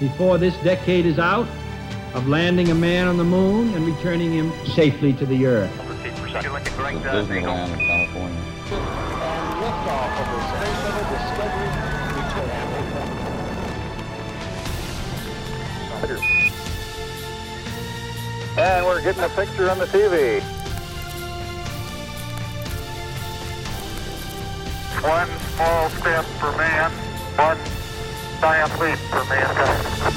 before this decade is out of landing a man on the moon and returning him safely to the earth. Disneyland California. And liftoff of the Space Shuttle Discovery And we're getting a picture on the TV. One small step for man, one for mankind.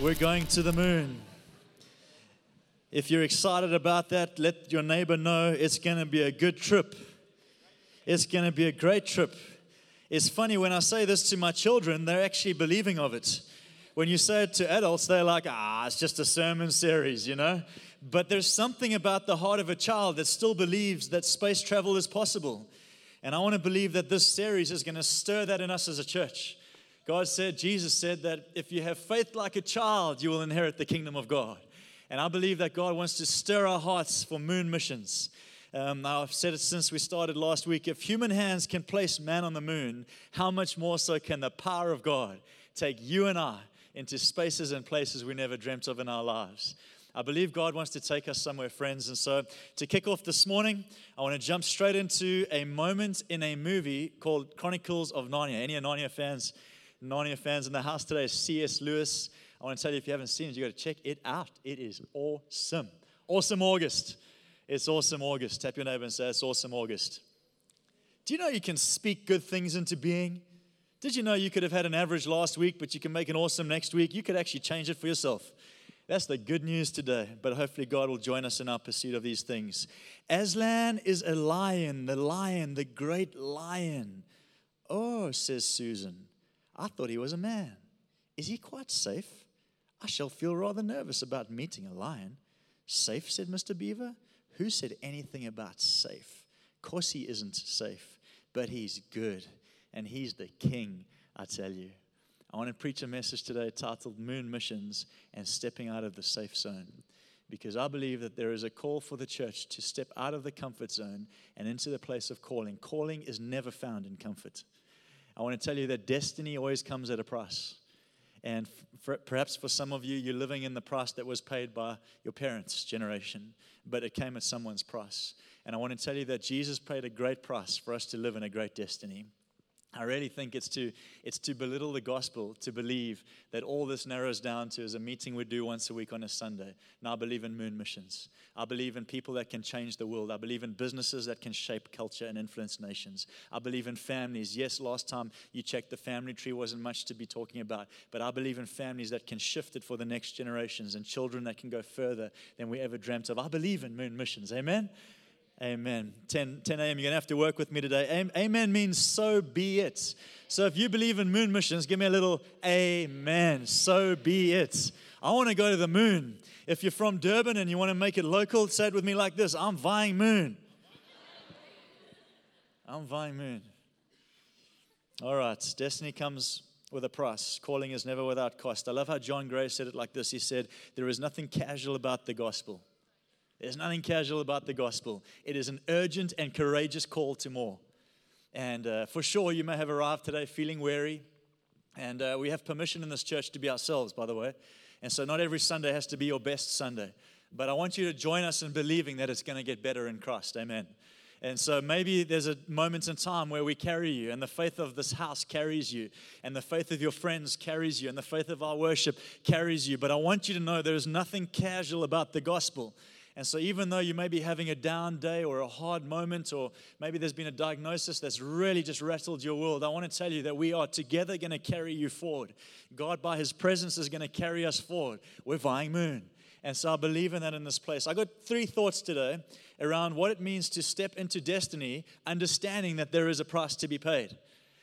We're going to the moon. If you're excited about that, let your neighbor know it's going to be a good trip. It's going to be a great trip. It's funny when I say this to my children, they're actually believing of it. When you say it to adults, they're like, ah, it's just a sermon series, you know? But there's something about the heart of a child that still believes that space travel is possible. And I want to believe that this series is going to stir that in us as a church. God said, Jesus said that if you have faith like a child, you will inherit the kingdom of God. And I believe that God wants to stir our hearts for moon missions. Um, I've said it since we started last week. If human hands can place man on the moon, how much more so can the power of God take you and I into spaces and places we never dreamt of in our lives? I believe God wants to take us somewhere, friends. And so, to kick off this morning, I want to jump straight into a moment in a movie called Chronicles of Narnia. Any Narnia fans? Narnia fans in the house today, C.S. Lewis. I want to tell you if you haven't seen it, you got to check it out. It is awesome. Awesome August. It's awesome August. Tap your neighbor and say, It's awesome August. Do you know you can speak good things into being? Did you know you could have had an average last week, but you can make an awesome next week? You could actually change it for yourself. That's the good news today, but hopefully God will join us in our pursuit of these things. Aslan is a lion, the lion, the great lion. Oh, says Susan. I thought he was a man. Is he quite safe? I shall feel rather nervous about meeting a lion. Safe, said Mr. Beaver. Who said anything about safe? Of course, he isn't safe, but he's good, and he's the king, I tell you. I want to preach a message today titled Moon Missions and Stepping Out of the Safe Zone. Because I believe that there is a call for the church to step out of the comfort zone and into the place of calling. Calling is never found in comfort. I want to tell you that destiny always comes at a price. And for, perhaps for some of you, you're living in the price that was paid by your parents' generation, but it came at someone's price. And I want to tell you that Jesus paid a great price for us to live in a great destiny. I really think it's to, it's to belittle the gospel to believe that all this narrows down to is a meeting we do once a week on a Sunday. Now, I believe in moon missions. I believe in people that can change the world. I believe in businesses that can shape culture and influence nations. I believe in families. Yes, last time you checked, the family tree wasn't much to be talking about, but I believe in families that can shift it for the next generations and children that can go further than we ever dreamt of. I believe in moon missions. Amen. Amen. 10, 10 a.m. You're going to have to work with me today. Amen means so be it. So if you believe in moon missions, give me a little amen. So be it. I want to go to the moon. If you're from Durban and you want to make it local, say it with me like this I'm vying moon. I'm vying moon. All right. Destiny comes with a price. Calling is never without cost. I love how John Gray said it like this He said, There is nothing casual about the gospel. There's nothing casual about the gospel. It is an urgent and courageous call to more. And uh, for sure, you may have arrived today feeling weary. And uh, we have permission in this church to be ourselves, by the way. And so, not every Sunday has to be your best Sunday. But I want you to join us in believing that it's going to get better in Christ. Amen. And so maybe there's a moment in time where we carry you, and the faith of this house carries you, and the faith of your friends carries you, and the faith of our worship carries you. But I want you to know there is nothing casual about the gospel. And so, even though you may be having a down day or a hard moment, or maybe there's been a diagnosis that's really just rattled your world, I want to tell you that we are together going to carry you forward. God, by His presence, is going to carry us forward. We're vying moon. And so I believe in that in this place. I got three thoughts today around what it means to step into destiny, understanding that there is a price to be paid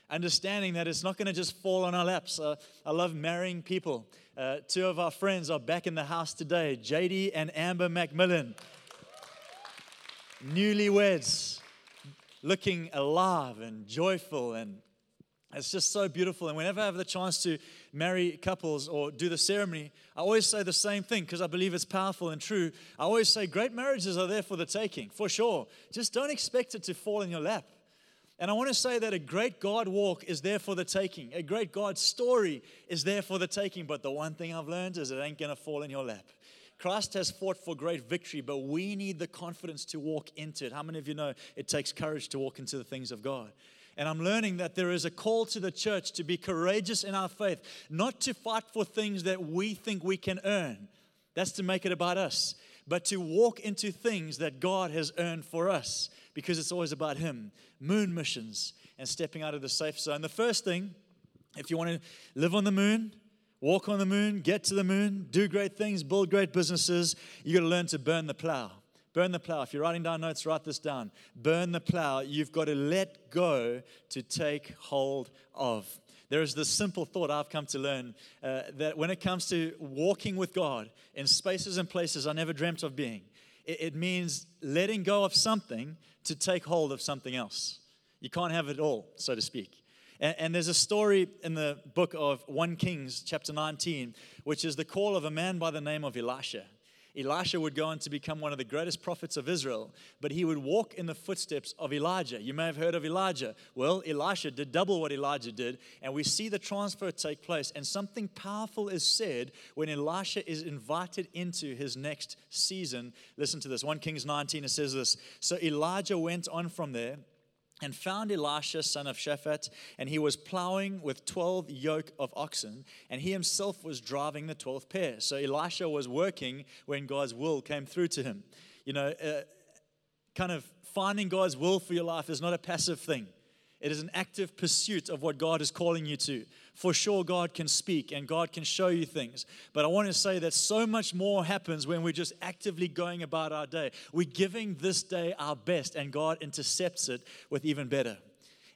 understanding that it's not going to just fall on our laps. Uh, I love marrying people. Uh, two of our friends are back in the house today JD and Amber McMillan. Newlyweds, looking alive and joyful, and it's just so beautiful. And whenever I have the chance to marry couples or do the ceremony, I always say the same thing because I believe it's powerful and true. I always say great marriages are there for the taking, for sure. Just don't expect it to fall in your lap. And I want to say that a great God walk is there for the taking. A great God story is there for the taking. But the one thing I've learned is it ain't going to fall in your lap. Christ has fought for great victory, but we need the confidence to walk into it. How many of you know it takes courage to walk into the things of God? And I'm learning that there is a call to the church to be courageous in our faith, not to fight for things that we think we can earn. That's to make it about us, but to walk into things that God has earned for us because it's always about Him. Moon missions and stepping out of the safe zone. The first thing, if you want to live on the moon, walk on the moon, get to the moon, do great things, build great businesses, you got to learn to burn the plow. Burn the plow. If you're writing down notes, write this down. Burn the plow. You've got to let go to take hold of. There is this simple thought I've come to learn uh, that when it comes to walking with God in spaces and places I never dreamt of being, it, it means letting go of something to take hold of something else. You can't have it all, so to speak. And, and, there's a story in the book of 1 Kings, chapter 19, which is the call of a man by the name of Elisha. Elisha would go on to become one of the greatest prophets of Israel, but he would walk in the footsteps of Elijah. You may have heard of Elijah. Well, Elisha did double what Elijah did, and we see the transfer take place. And something powerful is said when Elisha is invited into his next season. Listen to this 1 Kings 19, it says this So Elijah went on from there and found Elisha, son of Shaphat, and he was plowing with 12 yoke of oxen, and he himself was driving the 12th pair. So Elisha was working when God's will came through to him. You know, uh, kind of finding God's will for your life is not a passive thing. It is an active pursuit of what God is calling you to. For sure, God can speak and God can show you things. But I want to say that so much more happens when we're just actively going about our day. We're giving this day our best, and God intercepts it with even better.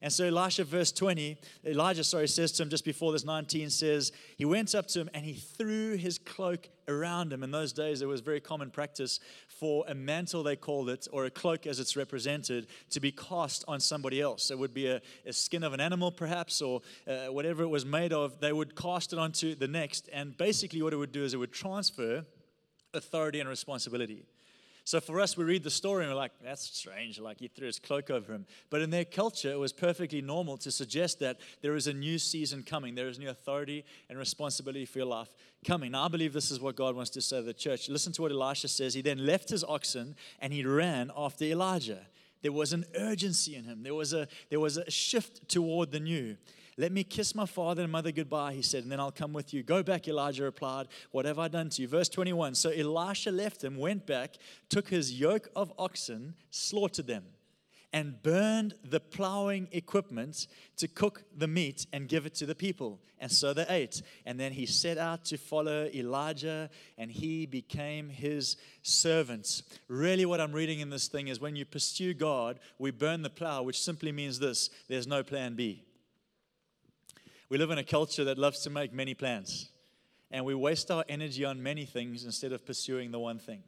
And so Elisha, verse 20, Elijah, sorry, says to him just before this 19 says, he went up to him and he threw his cloak around him. In those days, it was very common practice for a mantle, they called it, or a cloak as it's represented, to be cast on somebody else. It would be a, a skin of an animal, perhaps, or uh, whatever it was made of. They would cast it onto the next. And basically, what it would do is it would transfer authority and responsibility. So for us, we read the story and we're like, that's strange. Like he threw his cloak over him. But in their culture, it was perfectly normal to suggest that there is a new season coming. There is new authority and responsibility for your life coming. Now, I believe this is what God wants to say to the church. Listen to what Elisha says. He then left his oxen and he ran after Elijah. There was an urgency in him. There was a, there was a shift toward the new. Let me kiss my father and mother goodbye, he said, and then I'll come with you. Go back, Elijah replied. What have I done to you? Verse 21. So Elisha left him, went back, took his yoke of oxen, slaughtered them, and burned the plowing equipment to cook the meat and give it to the people. And so they ate. And then he set out to follow Elijah, and he became his servant. Really, what I'm reading in this thing is when you pursue God, we burn the plow, which simply means this there's no plan B. We live in a culture that loves to make many plans, and we waste our energy on many things instead of pursuing the one thing.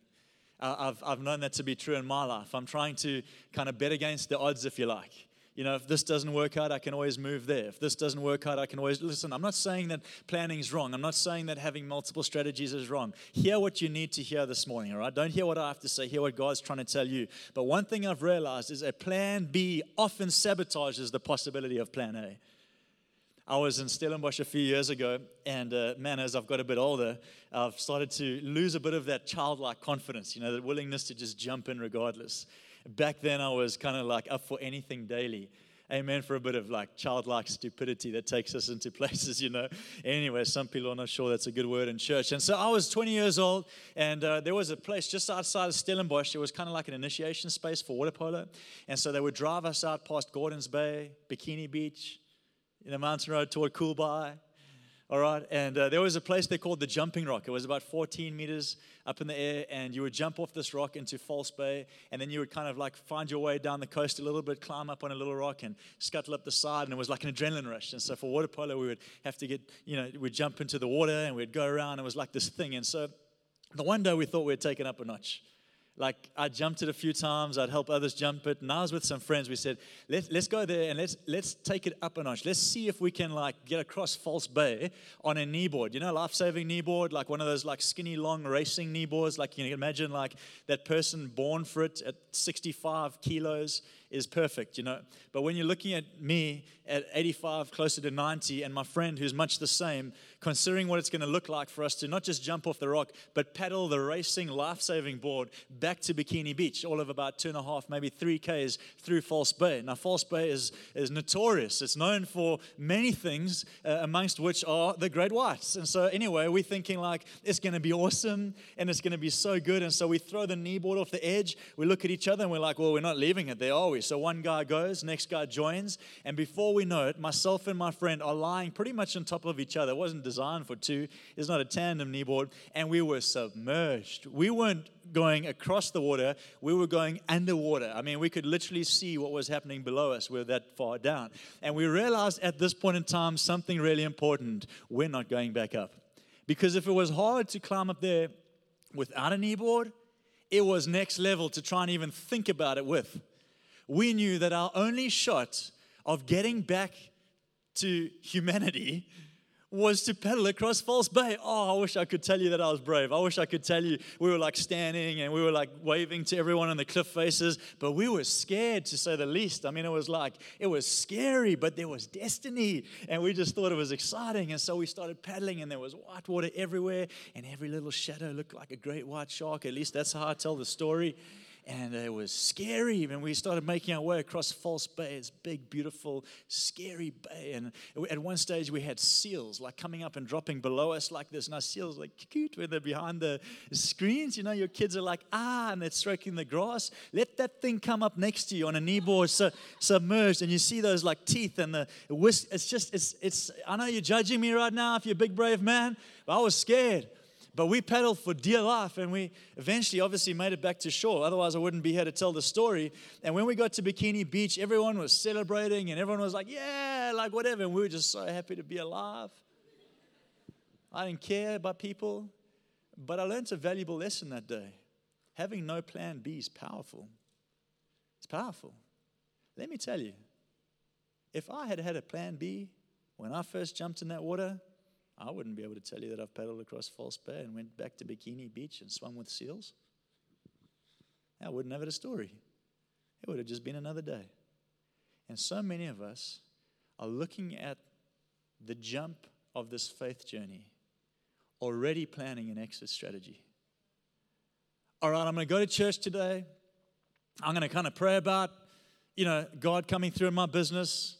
I've, I've known that to be true in my life. I'm trying to kind of bet against the odds, if you like. You know, if this doesn't work out, I can always move there. If this doesn't work out, I can always listen. I'm not saying that planning is wrong. I'm not saying that having multiple strategies is wrong. Hear what you need to hear this morning, all right? Don't hear what I have to say, hear what God's trying to tell you. But one thing I've realized is a plan B often sabotages the possibility of plan A. I was in Stellenbosch a few years ago, and uh, man, as I've got a bit older, I've started to lose a bit of that childlike confidence, you know, that willingness to just jump in regardless. Back then, I was kind of like up for anything daily. Amen for a bit of like childlike stupidity that takes us into places, you know. Anyway, some people are not sure that's a good word in church. And so I was 20 years old, and uh, there was a place just outside of Stellenbosch. It was kind of like an initiation space for water polo. And so they would drive us out past Gordons Bay, Bikini Beach, in the mountain road toward Coolbaai. All right, and uh, there was a place they called the Jumping Rock. It was about 14 meters up in the air, and you would jump off this rock into False Bay, and then you would kind of like find your way down the coast a little bit, climb up on a little rock, and scuttle up the side, and it was like an adrenaline rush. And so for water polo, we would have to get, you know, we'd jump into the water, and we'd go around. It was like this thing. And so the one day we thought we had taken up a notch. Like I jumped it a few times, I'd help others jump it. And I was with some friends. We said, Let, let's go there and let's let's take it up a notch. Let's see if we can like get across False Bay on a kneeboard. You know, life-saving kneeboard, like one of those like skinny long racing kneeboards. Like you can imagine like that person born for it at 65 kilos is perfect, you know. But when you're looking at me at 85, closer to 90, and my friend who's much the same, considering what it's going to look like for us to not just jump off the rock, but paddle the racing life saving board back to Bikini Beach, all of about two and a half, maybe three Ks through False Bay. Now, False Bay is, is notorious. It's known for many things, uh, amongst which are the great whites. And so, anyway, we're thinking like it's going to be awesome and it's going to be so good. And so, we throw the knee board off the edge. We look at each other and we're like, well, we're not leaving it there, are we? So, one guy goes, next guy joins. And before we know it, myself and my friend are lying pretty much on top of each other. It wasn't designed for two, it's not a tandem kneeboard. And we were submerged. We weren't going across the water, we were going underwater. I mean, we could literally see what was happening below us. We were that far down. And we realized at this point in time something really important we're not going back up. Because if it was hard to climb up there without a kneeboard, it was next level to try and even think about it with. We knew that our only shot of getting back to humanity was to pedal across False Bay. Oh, I wish I could tell you that I was brave. I wish I could tell you we were like standing and we were like waving to everyone on the cliff faces, but we were scared to say the least. I mean, it was like, it was scary, but there was destiny. And we just thought it was exciting. And so we started paddling and there was white water everywhere and every little shadow looked like a great white shark. At least that's how I tell the story and it was scary. And we started making our way across False Bay. It's big, beautiful, scary bay. And at one stage, we had seals like coming up and dropping below us like this. And our seals like cute when they're behind the screens. You know, your kids are like ah, and they're stroking the grass. Let that thing come up next to you on a kneeboard, so, submerged, and you see those like teeth and the whisk. It's just it's it's. I know you're judging me right now if you're a big brave man, but I was scared. But we paddled for dear life and we eventually obviously made it back to shore. Otherwise, I wouldn't be here to tell the story. And when we got to Bikini Beach, everyone was celebrating and everyone was like, yeah, like whatever. And we were just so happy to be alive. I didn't care about people, but I learned a valuable lesson that day. Having no plan B is powerful. It's powerful. Let me tell you, if I had had a plan B when I first jumped in that water, I wouldn't be able to tell you that I've paddled across False Bay and went back to Bikini Beach and swum with seals. I wouldn't have had a story. It would have just been another day. And so many of us are looking at the jump of this faith journey, already planning an exit strategy. All right, I'm going to go to church today. I'm going to kind of pray about, you know, God coming through in my business.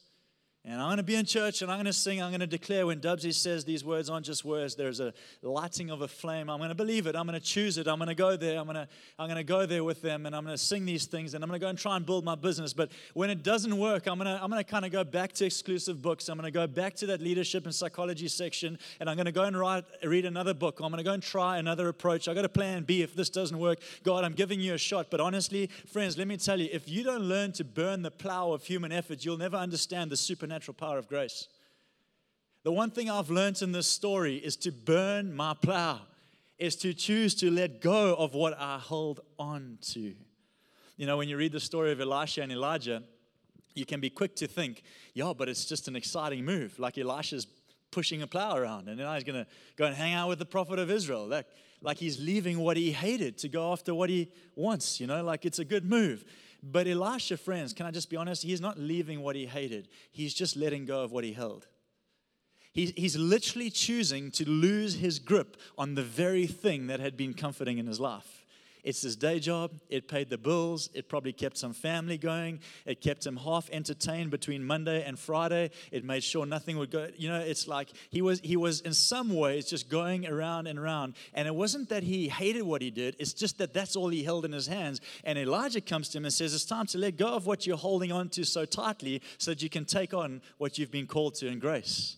And I'm going to be in church and I'm going to sing. I'm going to declare when Dubsy says these words aren't just words, there's a lighting of a flame. I'm going to believe it. I'm going to choose it. I'm going to go there. I'm going to, I'm going to go there with them and I'm going to sing these things and I'm going to go and try and build my business. But when it doesn't work, I'm going to, I'm going to kind of go back to exclusive books. I'm going to go back to that leadership and psychology section and I'm going to go and write, read another book. I'm going to go and try another approach. I got a plan B if this doesn't work. God, I'm giving you a shot. But honestly, friends, let me tell you, if you don't learn to burn the plow of human effort, you'll never understand the supernatural power of grace. The one thing I've learned in this story is to burn my plow, is to choose to let go of what I hold on to. You know, when you read the story of Elisha and Elijah, you can be quick to think, yeah, but it's just an exciting move. Like Elisha's pushing a plow around, and now he's going to go and hang out with the prophet of Israel. Like, like he's leaving what he hated to go after what he wants, you know, like it's a good move. But Elisha, friends, can I just be honest? He's not leaving what he hated, he's just letting go of what he held. he's literally choosing to lose his grip on the very thing that had been comforting in his life. It's his day job. It paid the bills. It probably kept some family going. It kept him half entertained between Monday and Friday. It made sure nothing would go. You know, it's like he was he was in some ways just going around and around. And it wasn't that he hated what he did. It's just that that's all he held in his hands. And Elijah comes to him and says, "It's time to let go of what you're holding on to so tightly, so that you can take on what you've been called to in grace."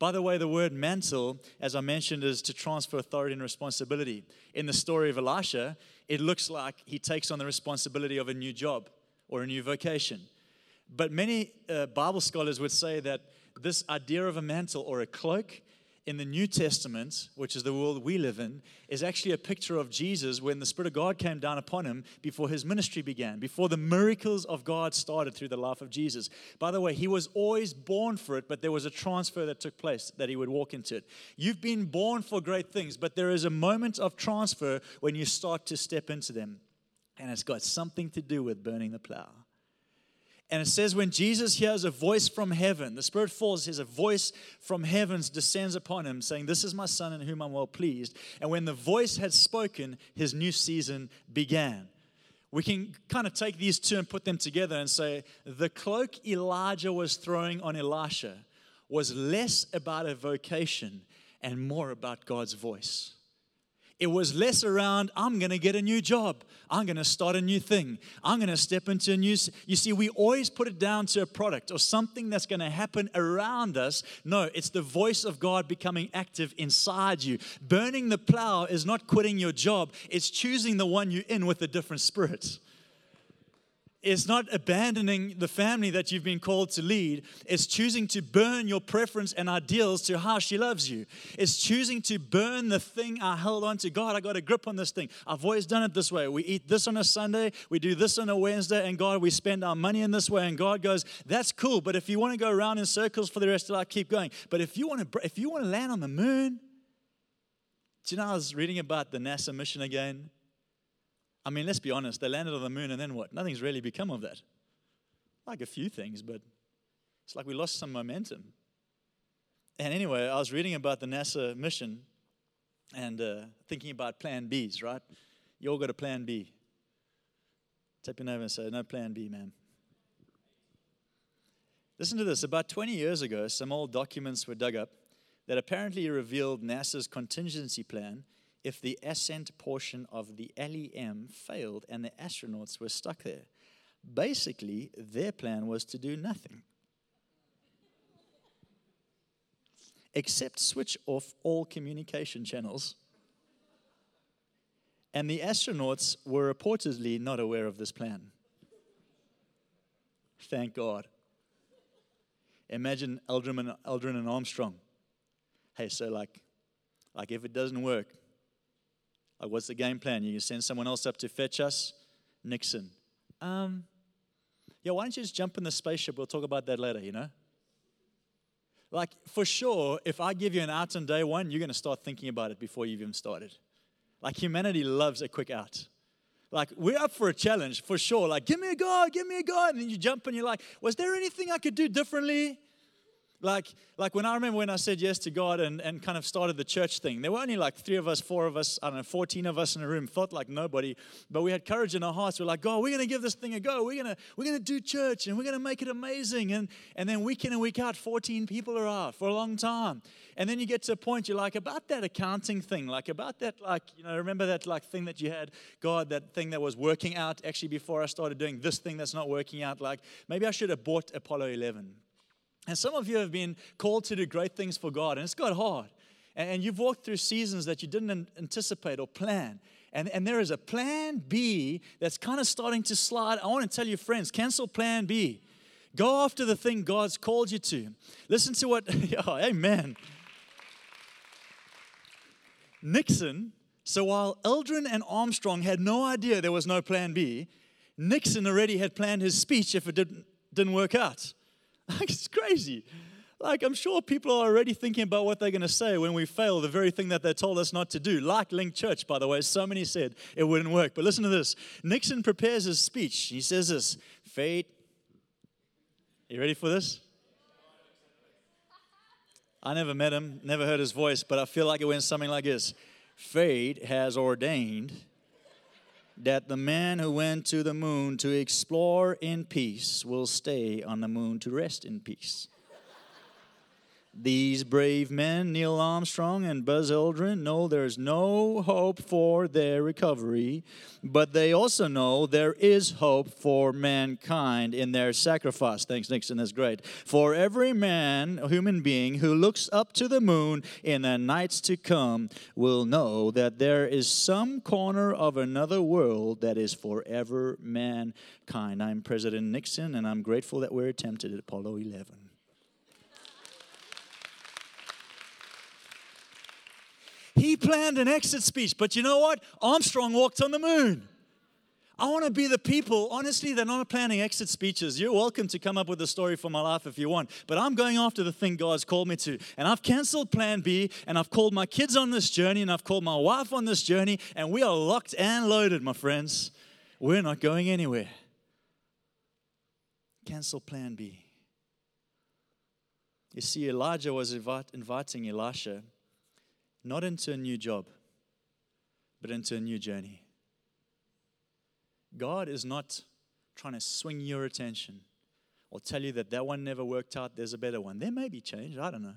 By the way, the word mantle, as I mentioned, is to transfer authority and responsibility. In the story of Elisha, it looks like he takes on the responsibility of a new job or a new vocation. But many uh, Bible scholars would say that this idea of a mantle or a cloak in the New Testament, which is the world we live in, is actually a picture of Jesus when the Spirit of God came down upon him before his ministry began, before the miracles of God started through the life of Jesus. By the way, he was always born for it, but there was a transfer that took place that he would walk into it. You've been born for great things, but there is a moment of transfer when you start to step into them. And it's got something to do with burning the plow. And it says, when Jesus hears a voice from heaven, the Spirit falls, says, a voice from heavens descends upon him, saying, This is my Son in whom I'm well pleased. And when the voice had spoken, his new season began. We can kind of take these two and put them together and say, the cloak Elijah was throwing on Elisha was less about a vocation and more about God's voice. It was less around, I'm going to get a new job. I'm going to start a new thing. I'm going to step into a new. You see, we always put it down to a product or something that's going to happen around us. No, it's the voice of God becoming active inside you. Burning the plow is not quitting your job, it's choosing the one you're in with a different spirit. It's not abandoning the family that you've been called to lead. It's choosing to burn your preference and ideals to how she loves you. It's choosing to burn the thing I held on to. God, I got a grip on this thing. I've always done it this way. We eat this on a Sunday, we do this on a Wednesday, and God, we spend our money in this way. And God goes, That's cool, but if you want to go around in circles for the rest of life, keep going. But if you want to, if you want to land on the moon, do you know I was reading about the NASA mission again? I mean, let's be honest, they landed on the moon and then what? Nothing's really become of that. Like a few things, but it's like we lost some momentum. And anyway, I was reading about the NASA mission and uh, thinking about plan Bs, right? You all got a plan B. Tap your neighbor and say, No plan B, man. Listen to this. About 20 years ago, some old documents were dug up that apparently revealed NASA's contingency plan if the ascent portion of the LEM failed and the astronauts were stuck there. Basically, their plan was to do nothing except switch off all communication channels. And the astronauts were reportedly not aware of this plan. Thank God. Imagine Aldrin and, and Armstrong. Hey, so like, like if it doesn't work, like, what's the game plan? You send someone else up to fetch us? Nixon. Um, yeah, why don't you just jump in the spaceship? We'll talk about that later, you know? Like, for sure, if I give you an out on day one, you're going to start thinking about it before you've even started. Like, humanity loves a quick out. Like, we're up for a challenge, for sure. Like, give me a go, give me a go. And then you jump and you're like, was there anything I could do differently? Like, like when I remember when I said yes to God and, and kind of started the church thing, there were only like three of us, four of us, I don't know, 14 of us in a room, felt like nobody, but we had courage in our hearts. We're like, God, we're going to give this thing a go. We're going to we're gonna do church and we're going to make it amazing. And, and then week in and week out, 14 people are out for a long time. And then you get to a point you're like, about that accounting thing, like about that, like, you know, remember that like thing that you had, God, that thing that was working out actually before I started doing this thing that's not working out. Like, maybe I should have bought Apollo 11 and some of you have been called to do great things for God, and it's got hard. And you've walked through seasons that you didn't anticipate or plan. And, and there is a plan B that's kind of starting to slide. I want to tell you, friends, cancel plan B. Go after the thing God's called you to. Listen to what, oh, amen. Nixon, so while Aldrin and Armstrong had no idea there was no plan B, Nixon already had planned his speech if it didn't, didn't work out. Like, it's crazy. Like, I'm sure people are already thinking about what they're going to say when we fail the very thing that they told us not to do. Like Link Church, by the way, so many said it wouldn't work. But listen to this Nixon prepares his speech. He says this Fate. You ready for this? I never met him, never heard his voice, but I feel like it went something like this Fate has ordained that the man who went to the moon to explore in peace will stay on the moon to rest in peace. These brave men, Neil Armstrong and Buzz Aldrin, know there's no hope for their recovery, but they also know there is hope for mankind in their sacrifice. Thanks, Nixon, that's great. For every man, human being, who looks up to the moon in the nights to come will know that there is some corner of another world that is forever mankind. I'm President Nixon, and I'm grateful that we're attempted at Apollo 11. He planned an exit speech, but you know what? Armstrong walked on the moon. I want to be the people, honestly, they're not planning exit speeches. You're welcome to come up with a story for my life if you want, but I'm going after the thing God's called me to. And I've canceled plan B, and I've called my kids on this journey, and I've called my wife on this journey, and we are locked and loaded, my friends. We're not going anywhere. Cancel plan B. You see, Elijah was invite, inviting Elisha not into a new job, but into a new journey. God is not trying to swing your attention or tell you that that one never worked out, there's a better one. There may be change, I don't know.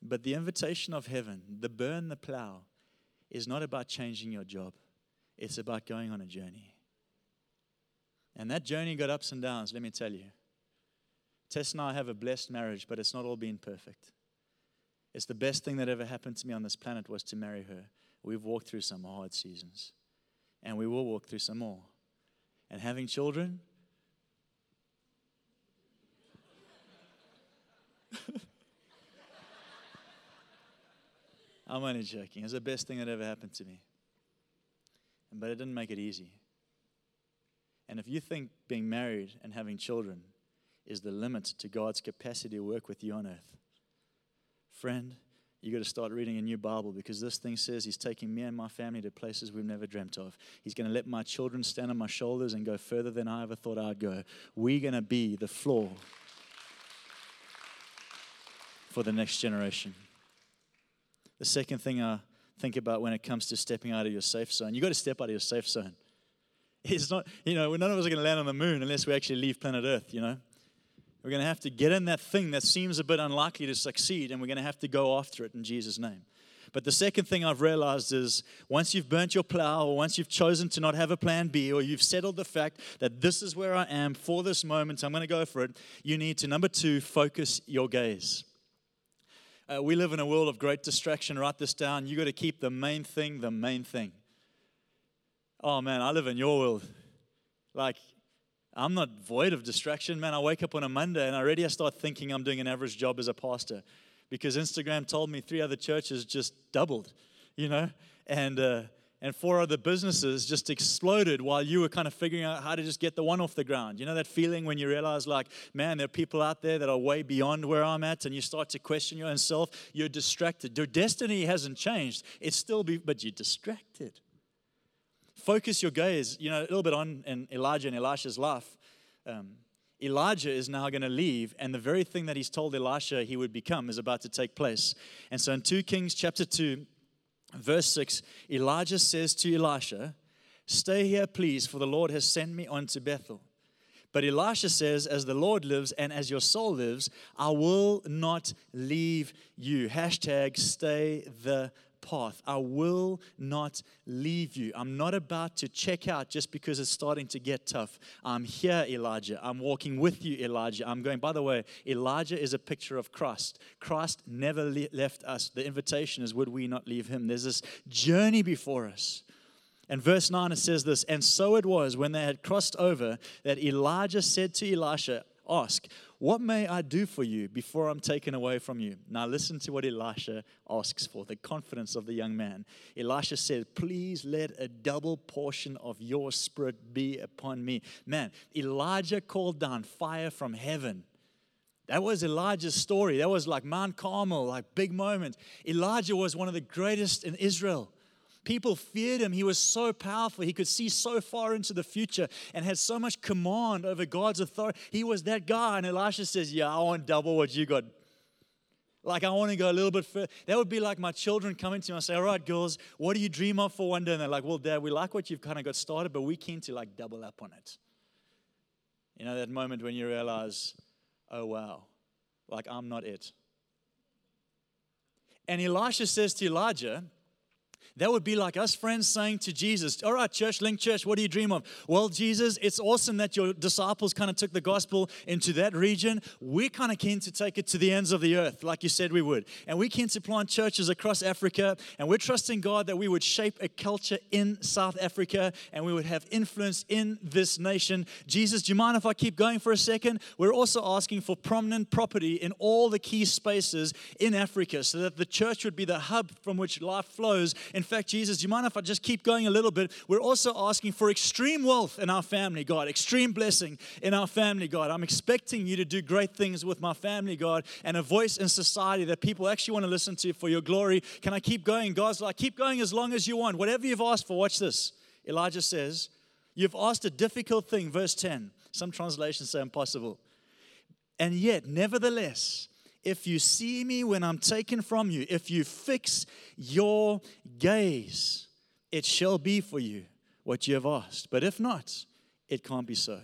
But the invitation of heaven, the burn the plow, is not about changing your job, it's about going on a journey. And that journey got ups and downs, let me tell you. Tess and I have a blessed marriage, but it's not all been perfect. It's the best thing that ever happened to me on this planet was to marry her. We've walked through some hard seasons, and we will walk through some more. And having children, I'm only joking. It's the best thing that ever happened to me. But it didn't make it easy. And if you think being married and having children is the limit to God's capacity to work with you on earth. Friend, you got to start reading a new Bible because this thing says He's taking me and my family to places we've never dreamt of. He's going to let my children stand on my shoulders and go further than I ever thought I'd go. We're going to be the floor for the next generation. The second thing I think about when it comes to stepping out of your safe zone, you've got to step out of your safe zone. It's not, you know, none of us are going to land on the moon unless we actually leave planet Earth, you know. We're going to have to get in that thing that seems a bit unlikely to succeed, and we're going to have to go after it in Jesus' name. But the second thing I've realized is once you've burnt your plow, or once you've chosen to not have a plan B, or you've settled the fact that this is where I am for this moment, I'm going to go for it, you need to, number two, focus your gaze. Uh, we live in a world of great distraction. Write this down. You got to keep the main thing the main thing. Oh man, I live in your world. Like, I'm not void of distraction, man. I wake up on a Monday and already I start thinking I'm doing an average job as a pastor because Instagram told me three other churches just doubled, you know, and uh, and four other businesses just exploded while you were kind of figuring out how to just get the one off the ground. You know that feeling when you realize, like, man, there are people out there that are way beyond where I'm at, and you start to question your own self. You're distracted. Your destiny hasn't changed. It's still, be, but you're distracted focus your gaze, you know, a little bit on in Elijah and Elisha's life. Um, Elijah is now going to leave, and the very thing that he's told Elisha he would become is about to take place. And so in 2 Kings chapter 2, verse 6, Elijah says to Elisha, Stay here, please, for the Lord has sent me on to Bethel. But Elisha says, As the Lord lives and as your soul lives, I will not leave you. Hashtag stay the path. I will not leave you. I'm not about to check out just because it's starting to get tough. I'm here, Elijah. I'm walking with you, Elijah. I'm going, by the way, Elijah is a picture of Christ. Christ never le- left us. The invitation is, would we not leave him? There's this journey before us. And verse 9 it says this And so it was when they had crossed over that Elijah said to Elisha, Ask, what may I do for you before I'm taken away from you? Now, listen to what Elisha asks for the confidence of the young man. Elisha said, Please let a double portion of your spirit be upon me. Man, Elijah called down fire from heaven. That was Elijah's story. That was like Mount Carmel, like big moment. Elijah was one of the greatest in Israel. People feared him. He was so powerful. He could see so far into the future and had so much command over God's authority. He was that guy. And Elisha says, Yeah, I want double what you got. Like, I want to go a little bit further. That would be like my children coming to me and say, All right, girls, what do you dream of for one day? And they're like, Well, dad, we like what you've kind of got started, but we're keen to like double up on it. You know, that moment when you realize, Oh, wow, like I'm not it. And Elisha says to Elijah, That would be like us friends saying to Jesus, All right, church, Link Church, what do you dream of? Well, Jesus, it's awesome that your disciples kind of took the gospel into that region. We're kind of keen to take it to the ends of the earth, like you said we would. And we're keen to plant churches across Africa. And we're trusting God that we would shape a culture in South Africa and we would have influence in this nation. Jesus, do you mind if I keep going for a second? We're also asking for prominent property in all the key spaces in Africa so that the church would be the hub from which life flows. In fact, Jesus, do you mind if I just keep going a little bit? We're also asking for extreme wealth in our family, God, extreme blessing in our family, God. I'm expecting you to do great things with my family, God, and a voice in society that people actually want to listen to for your glory. Can I keep going? God's like, keep going as long as you want. Whatever you've asked for, watch this. Elijah says, You've asked a difficult thing, verse 10. Some translations say impossible. And yet, nevertheless, if you see me when I'm taken from you, if you fix your gaze, it shall be for you what you have asked. But if not, it can't be so.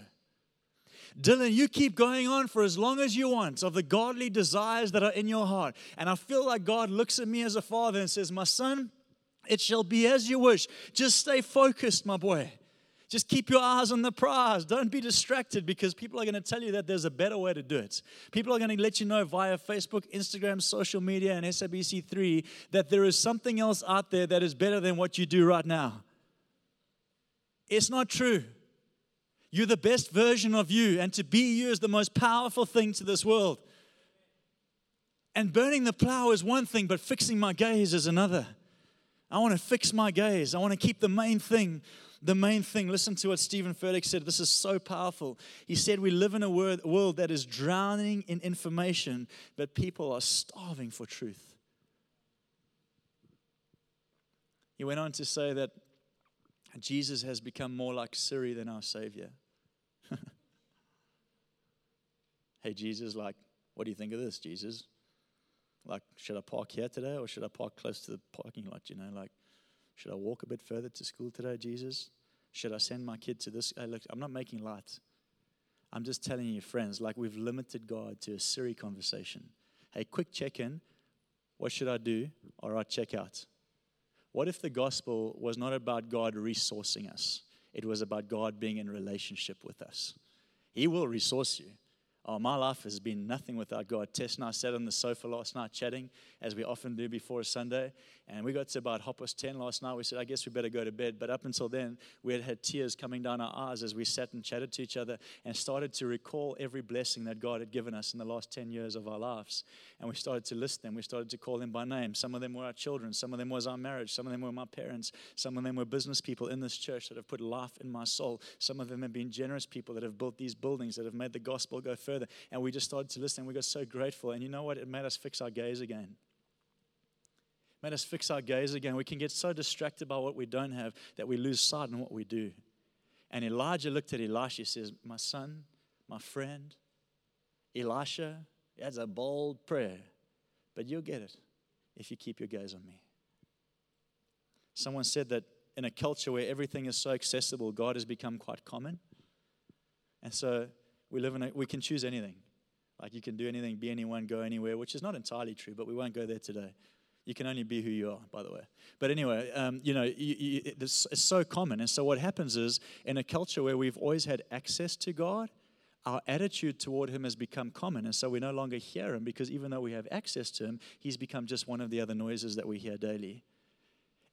Dylan, you keep going on for as long as you want of the godly desires that are in your heart. And I feel like God looks at me as a father and says, My son, it shall be as you wish. Just stay focused, my boy. Just keep your eyes on the prize. Don't be distracted because people are going to tell you that there's a better way to do it. People are going to let you know via Facebook, Instagram, social media, and SABC3 that there is something else out there that is better than what you do right now. It's not true. You're the best version of you, and to be you is the most powerful thing to this world. And burning the plow is one thing, but fixing my gaze is another. I want to fix my gaze. I want to keep the main thing the main thing. Listen to what Steven Furtick said. This is so powerful. He said, We live in a world that is drowning in information, but people are starving for truth. He went on to say that Jesus has become more like Siri than our Savior. hey, Jesus, like, what do you think of this, Jesus? Like, should I park here today or should I park close to the parking lot? You know, like, should I walk a bit further to school today, Jesus? Should I send my kid to this? Hey, look, I'm not making light. I'm just telling you, friends, like we've limited God to a Siri conversation. Hey, quick check in. What should I do? All right, check out. What if the gospel was not about God resourcing us? It was about God being in relationship with us. He will resource you. Oh, my life has been nothing without God. Tess and I sat on the sofa last night chatting, as we often do before a Sunday. And we got to about half past 10 last night. We said, I guess we better go to bed. But up until then, we had had tears coming down our eyes as we sat and chatted to each other and started to recall every blessing that God had given us in the last 10 years of our lives. And we started to list them. We started to call them by name. Some of them were our children. Some of them was our marriage. Some of them were my parents. Some of them were business people in this church that have put life in my soul. Some of them have been generous people that have built these buildings, that have made the gospel go further. And we just started to listen. And we got so grateful. And you know what? It made us fix our gaze again made us fix our gaze again. We can get so distracted by what we don't have that we lose sight on what we do. And Elijah looked at Elisha, he says, My son, my friend, Elisha, that's a bold prayer, but you'll get it if you keep your gaze on me. Someone said that in a culture where everything is so accessible, God has become quite common. And so we live in a, we can choose anything. Like you can do anything, be anyone, go anywhere, which is not entirely true, but we won't go there today. You can only be who you are, by the way. But anyway, um, you know, you, you, it's, so common. And so what happens is, in a culture where we've always had access to God, our attitude toward him has become common. And so we no longer hear him because even though we have access to him, he's become just one of the other noises that we hear daily.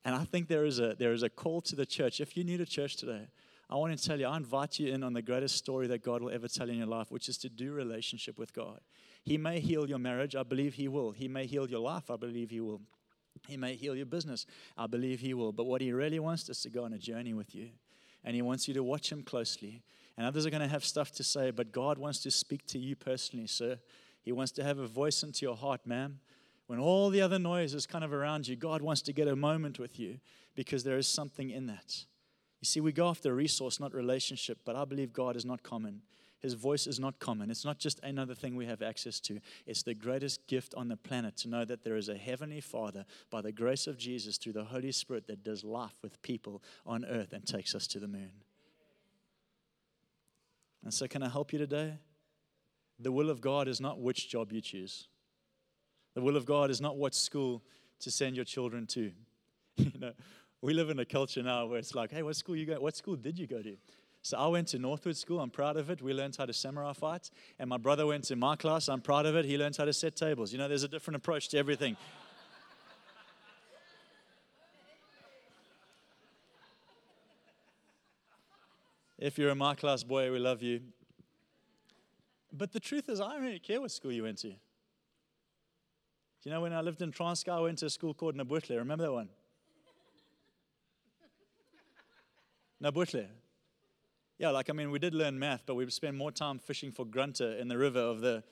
And I think there is a, there is a call to the church. If you're new to church today, I want to tell you, I invite you in on the greatest story that God will ever tell in your life, which is to do relationship with God. He may heal your marriage. I believe He will. He may heal your life. I believe He will. He may heal your business. I believe He will. But what He really wants is to go on a journey with you. And He wants you to watch Him closely. And others are going to have stuff to say, but God wants to speak to you personally, sir. He wants to have a voice into your heart, ma'am. When all the other noise is kind of around you, God wants to get a moment with you because there is something in that. You see, we go after resource, not relationship, but I believe God is not common. His voice is not common. It's not just another thing we have access to. It's the greatest gift on the planet to know that there is a heavenly Father by the grace of Jesus through the Holy Spirit that does life with people on earth and takes us to the moon. And so, can I help you today? The will of God is not which job you choose. The will of God is not what school to send your children to. you know, we live in a culture now where it's like, hey, what school you go? What school did you go to? So I went to Northwood School. I'm proud of it. We learned how to samurai fight. And my brother went to Michaelhouse. I'm proud of it. He learned how to set tables. You know, there's a different approach to everything. if you're a Michaelhouse boy, we love you. But the truth is, I don't really care what school you went to. You know, when I lived in Transkei, I went to a school called Nabutle. Remember that one? Nabutle. Yeah, like, I mean, we did learn math, but we spent more time fishing for grunter in the river of the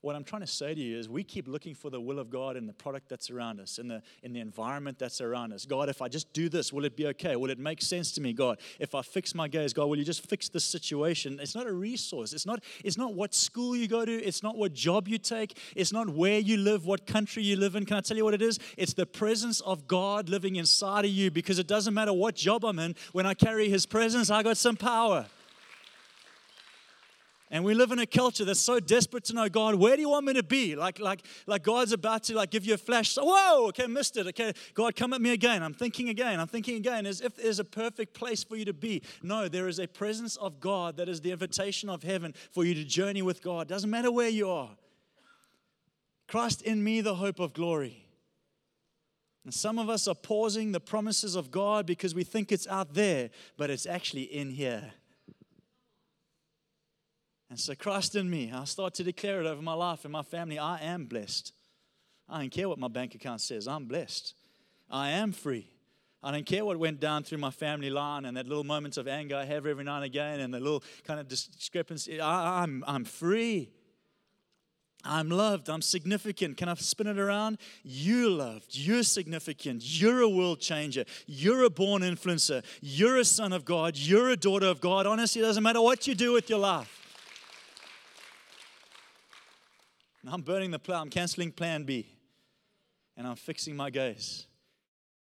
what I'm trying to say to you is we keep looking for the will of God in the product that's around us, in the, in the environment that's around us. God, if I just do this, will it be okay? Will it make sense to me, God? If I fix my gaze, God, will you just fix this situation? It's not a resource. It's not, it's not what school you go to. It's not what job you take. It's not where you live, what country you live in. Can I tell you what it is? It's the presence of God living inside of you because it doesn't matter what job I'm in. When I carry His presence, I got some power. And we live in a culture that's so desperate to know, God, where do you want me to be? Like, like, like God's about to like give you a flash. So, whoa, okay, missed it. Okay, God, come at me again. I'm thinking again. I'm thinking again as if there's a perfect place for you to be. No, there is a presence of God that is the invitation of heaven for you to journey with God. Doesn't matter where you are. Christ in me, the hope of glory. And some of us are pausing the promises of God because we think it's out there, but it's actually in here. And so, Christ in me, I start to declare it over my life and my family. I am blessed. I don't care what my bank account says, I'm blessed. I am free. I don't care what went down through my family line and that little moments of anger I have every now and again and the little kind of discrepancy. I, I'm, I'm free. I'm loved. I'm significant. Can I spin it around? You're loved. You're significant. You're a world changer. You're a born influencer. You're a son of God. You're a daughter of God. Honestly, it doesn't matter what you do with your life. I'm burning the plow. I'm canceling plan B. And I'm fixing my gaze.